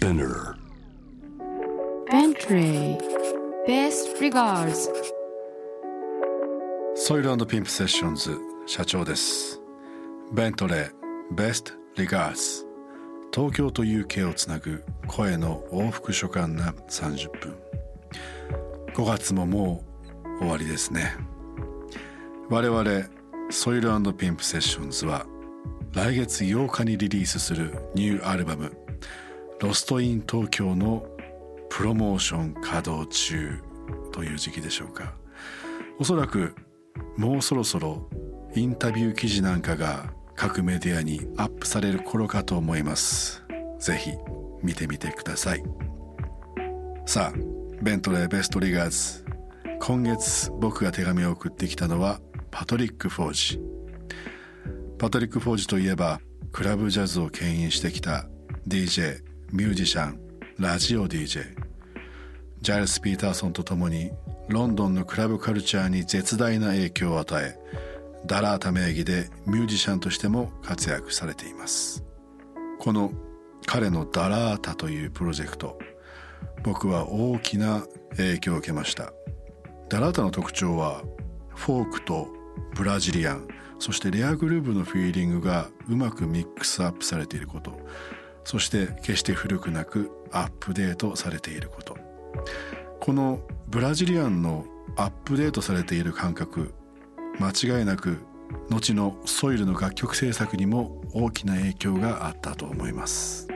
Spinner. Bentley Best Regards. ソイルピンプセッションズ社長ですベントレー Best Regards. 東京と UK をつなぐ声の往復書簡な30分5月ももう終わりですね我々ソイルピンプセッションズは来月8日にリリースするニューアルバム「ロストイン東京」のプロモーション稼働中という時期でしょうか。おそらくもうそろそろインタビュー記事なんかが各メディアにアップされる頃かと思います。ぜひ見てみてください。さあベントレーベストリガーズ今月僕が手紙を送ってきたのはパトリック・フォージパトリック・フォージといえばクラブジャズを牽引してきた DJ ミュージシャンラジオ DJ ジャイルス・ピーターソンと共にロンドンのクラブカルチャーに絶大な影響を与えダラータ名義でミュージシャンとしても活躍されています。この彼のダラータというプロジェクト僕は大きな影響を受けました。ダラータの特徴はフォークとブラジリアンそしてレアグルーヴのフィーリングがうまくミックスアップされていること。そして決して古くなくアップデートされていること。このブラジリアンのアップデートされている感覚間違いなく後のソイルの楽曲制作にも大きな影響があったと思います。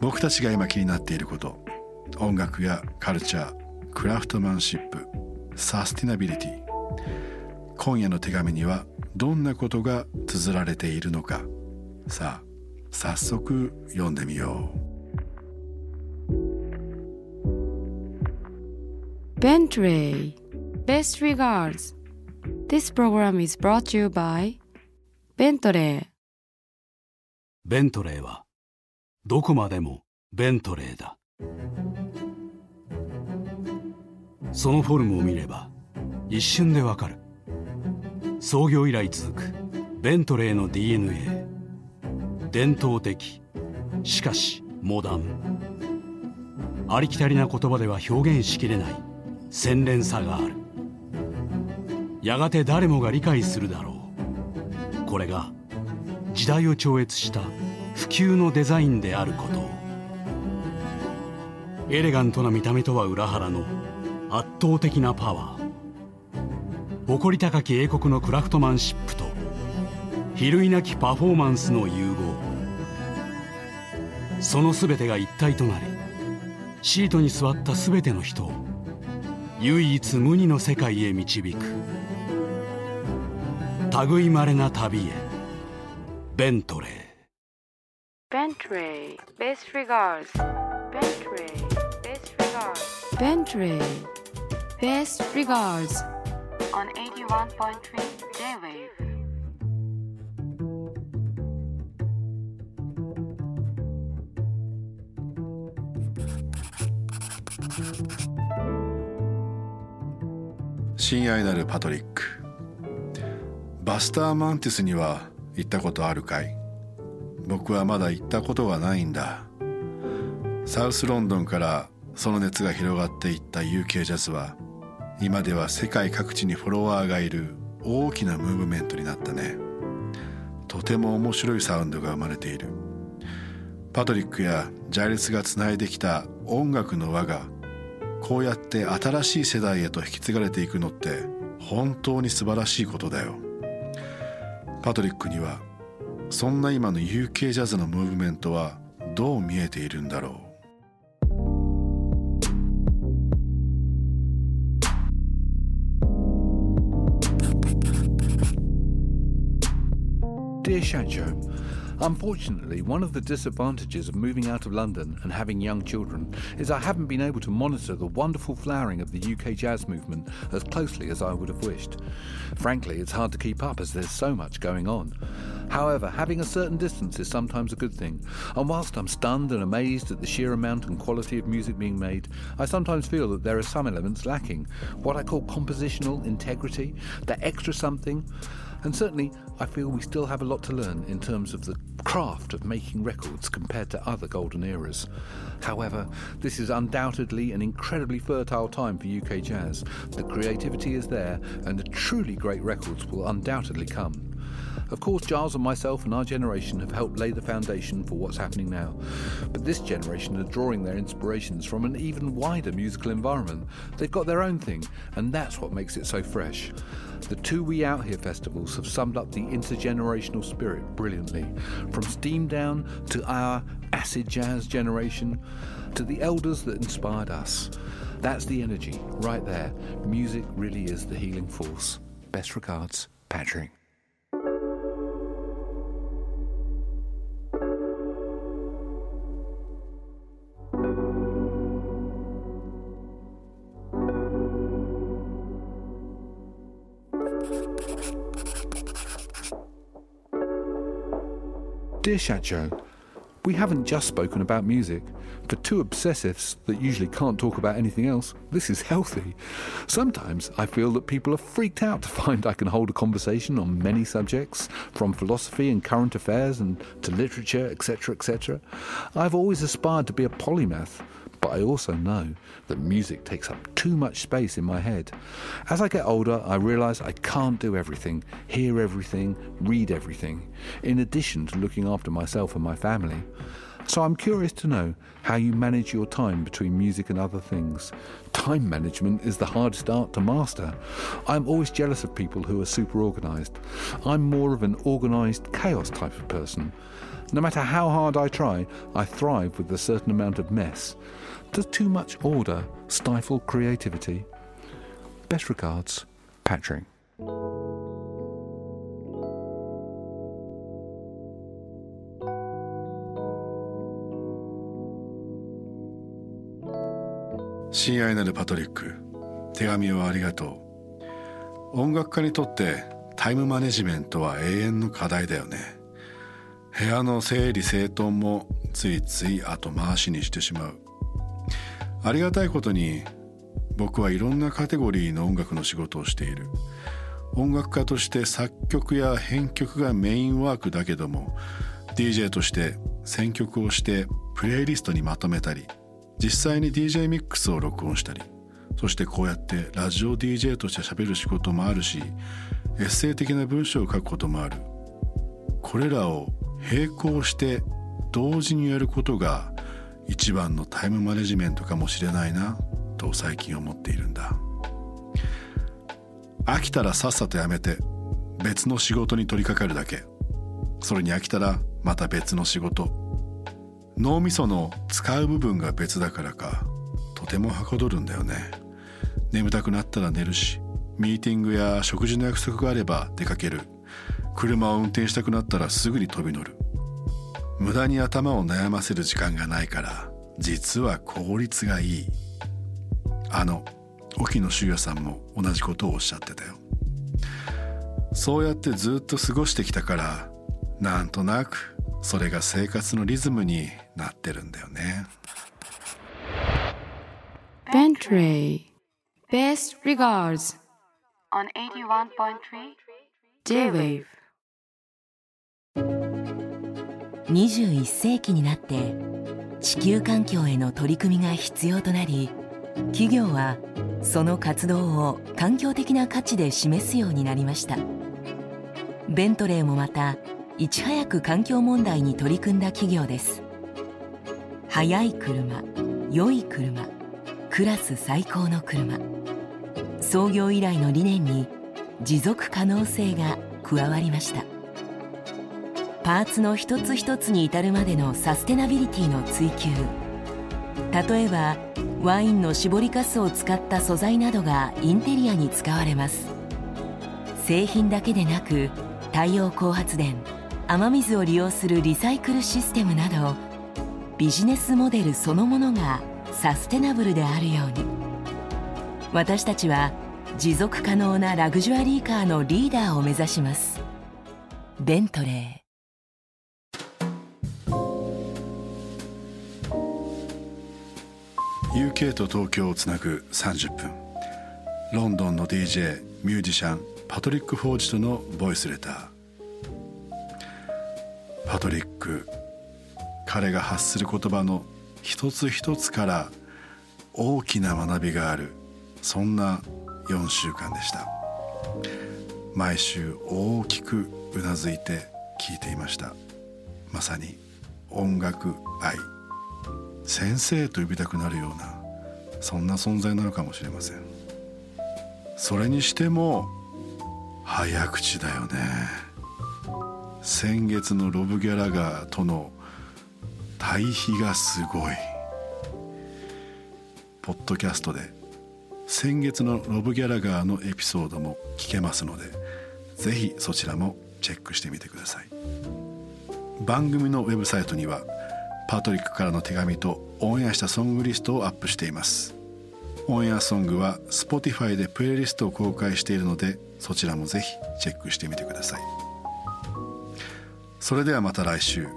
僕たちが今気になっていること音楽やカルチャークラフトマンシップサスティナビリティ今夜の手紙にはどんなことが綴られているのか。さあ早速読んでみよう。Bentley. Best regards. This program is brought to you by ベントレーベントレーはどこまでもベントレーだ。そのフォルムを見れば一瞬でわかる。創業以来続くベントレーの DNA 伝統的しかしモダン。ありきたりな言葉では表現しきれない洗練さがある。やがて誰もが理解するだろう。これが時代を超越した普及のデザインであること。エレガントな見た目とは裏腹の圧倒的なパワー。誇り高き英国のクラフトマンシップと比類なきパフォーマンスの融合その全てが一体となりシートに座った全ての人を唯一無二の世界へ導く類まれな旅へベントレー Bentley Best regards Bentley Best regards Bentley Best regards on 81.3 J-Wave 親愛なるパトリック。バスターマンティスには行ったことあるかい？僕はまだ行ったことがないんだ。サウスロンドンからその熱が広がっていった UK ジャズは今では世界各地にフォロワーがいる大きなムーブメントになったね。とても面白いサウンドが生まれている。パトリックやジャイルスがつないできた音楽の輪がこうやって新しい世代へと引き継がれていくのって本当に素晴らしいことだよ。パトリックにはそんな今の UK ジャズのムーブメントはどう見えているんだろう。Dear Shanjo, Unfortunately, one of the disadvantages of moving out of London and having young children is I haven't been able to monitor the wonderful flowering of the UK jazz movement as closely as I would have wished. Frankly, it's hard to keep up as there's so much going on. However, having a certain distance is sometimes a good thing, and whilst I'm stunned and amazed at the sheer amount and quality of music being made, I sometimes feel that there are some elements lacking. What I call compositional integrity, the extra something And certainly, I feel we still have a lot to learn in terms of the craft of making records compared to other golden eras. However, this is undoubtedly an incredibly fertile time for UK jazz. The creativity is there, and the truly great records will undoubtedly come. Of course, Giles and myself and our generation have helped lay the foundation for what's happening now. But this generation are drawing their inspirations from an even wider musical environment. They've got their own thing, and that's what makes it so fresh. The two We Out Here festivals have summed up the intergenerational spirit brilliantly. From Steam Down to our acid jazz generation to the elders that inspired us. That's the energy right there. Music really is the healing force. Best regards, Patrick. Dear Shacho, we haven't just spoken about music. For two obsessives that usually can't talk about anything else, this is healthy. Sometimes I feel that people are freaked out to find I can hold a conversation on many subjects, from philosophy and current affairs and to literature, etc., etc. I've always aspired to be a polymath, but I also know that music takes up too much space in my head. As I get older, I realise I can't do everything, hear everything, read everything, in addition to looking after myself and my family. So I'm curious to know how you manage your time between music and other things. Time management is the hardest art to master. I'm always jealous of people who are super organised. I'm more of an organised chaos type of person. No matter how hard I try, I thrive with a certain amount of mess. Does too much order stifle creativity? Best regards, Patrick. 親愛なるパトリック手紙をありがとう音楽家にとってタイムマネジメントは永遠の課題だよね部屋の整理整頓もついつい後回しにしてしまう。ありがたいことに僕はいろんなカテゴリーの音楽の仕事をしている。音楽家として作曲や編曲がメインワークだけども DJ として選曲をしてプレイリストにまとめたり実際に DJ ミックスを録音したりそしてこうやってラジオ DJ として喋る仕事もあるしエッセイ的な文章を書くこともある。これらを並行して同時にやることが一番のタイムマネジメントかもしれないなと最近思っているんだ。飽きたらさっさとやめて別の仕事に取り掛かるだけ。それに飽きたらまた別の仕事。脳みその使う部分が別だからかとてもはかどるんだよね。眠たくなったら寝るしミーティングや食事の約束があれば出かける。車を運転したくなったらすぐに飛び乗る。無駄に頭を悩ませる時間がないから実は効率がいい。あの沖野修也さんも同じことをおっしゃってたよ。そうやってずっと過ごしてきたからなんとなくそれが生活のリズムになってるんだよね。Bentley. Best regards. On 81.3 J-Wave 21世紀になって地球環境への取り組みが必要となり企業はその活動を環境的な価値で示すようになりました。ベントレーもまたいち早く環境問題に取り組んだ企業です。速い車良い車クラス最高の車。創業以来の理念に持続可能性が加わりました。パーツの一つ一つに至るまでのサステナビリティの追求。例えばワインの搾りかすを使った素材などがインテリアに使われます。製品だけでなく太陽光発電雨水を利用するリサイクルシステムなどビジネスモデルそのものがサステナブルであるように。私たちは持続可能なラグジュアリーカーのリーダーを目指します。ベントレー。UK と東京をつなぐ30分ロンドンの DJ ミュージシャンパトリック・フォージとのボイスレター。パトリック彼が発する言葉の一つ一つから大きな学びがある。そんな4週間でした。毎週大きくうなずいて聞いていました。まさに音楽愛。先生と呼びたくなるようなそんな存在なのかもしれません。それにしても早口だよね。先月のロブ・ギャラガーとの対比がすごい。ポッドキャストで先月のロブ・ギャラガーのエピソードも聞けますのでぜひそちらもチェックしてみてください。番組のウェブサイトにはパトリックからの手紙とオンエアしたソングリストをアップしています。オンエアソングは Spotify でプレイリストを公開しているのでそちらもぜひチェックしてみてください。それではまた来週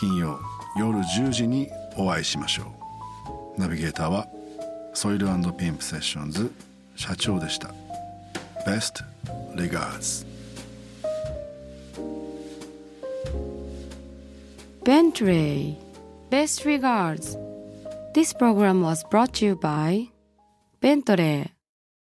金曜夜10時にお会いしましょう。ナビゲーターはソイルピンプセッションズ社長でした。Best regards. Bentley. Best regards. This program was brought to you by Bentley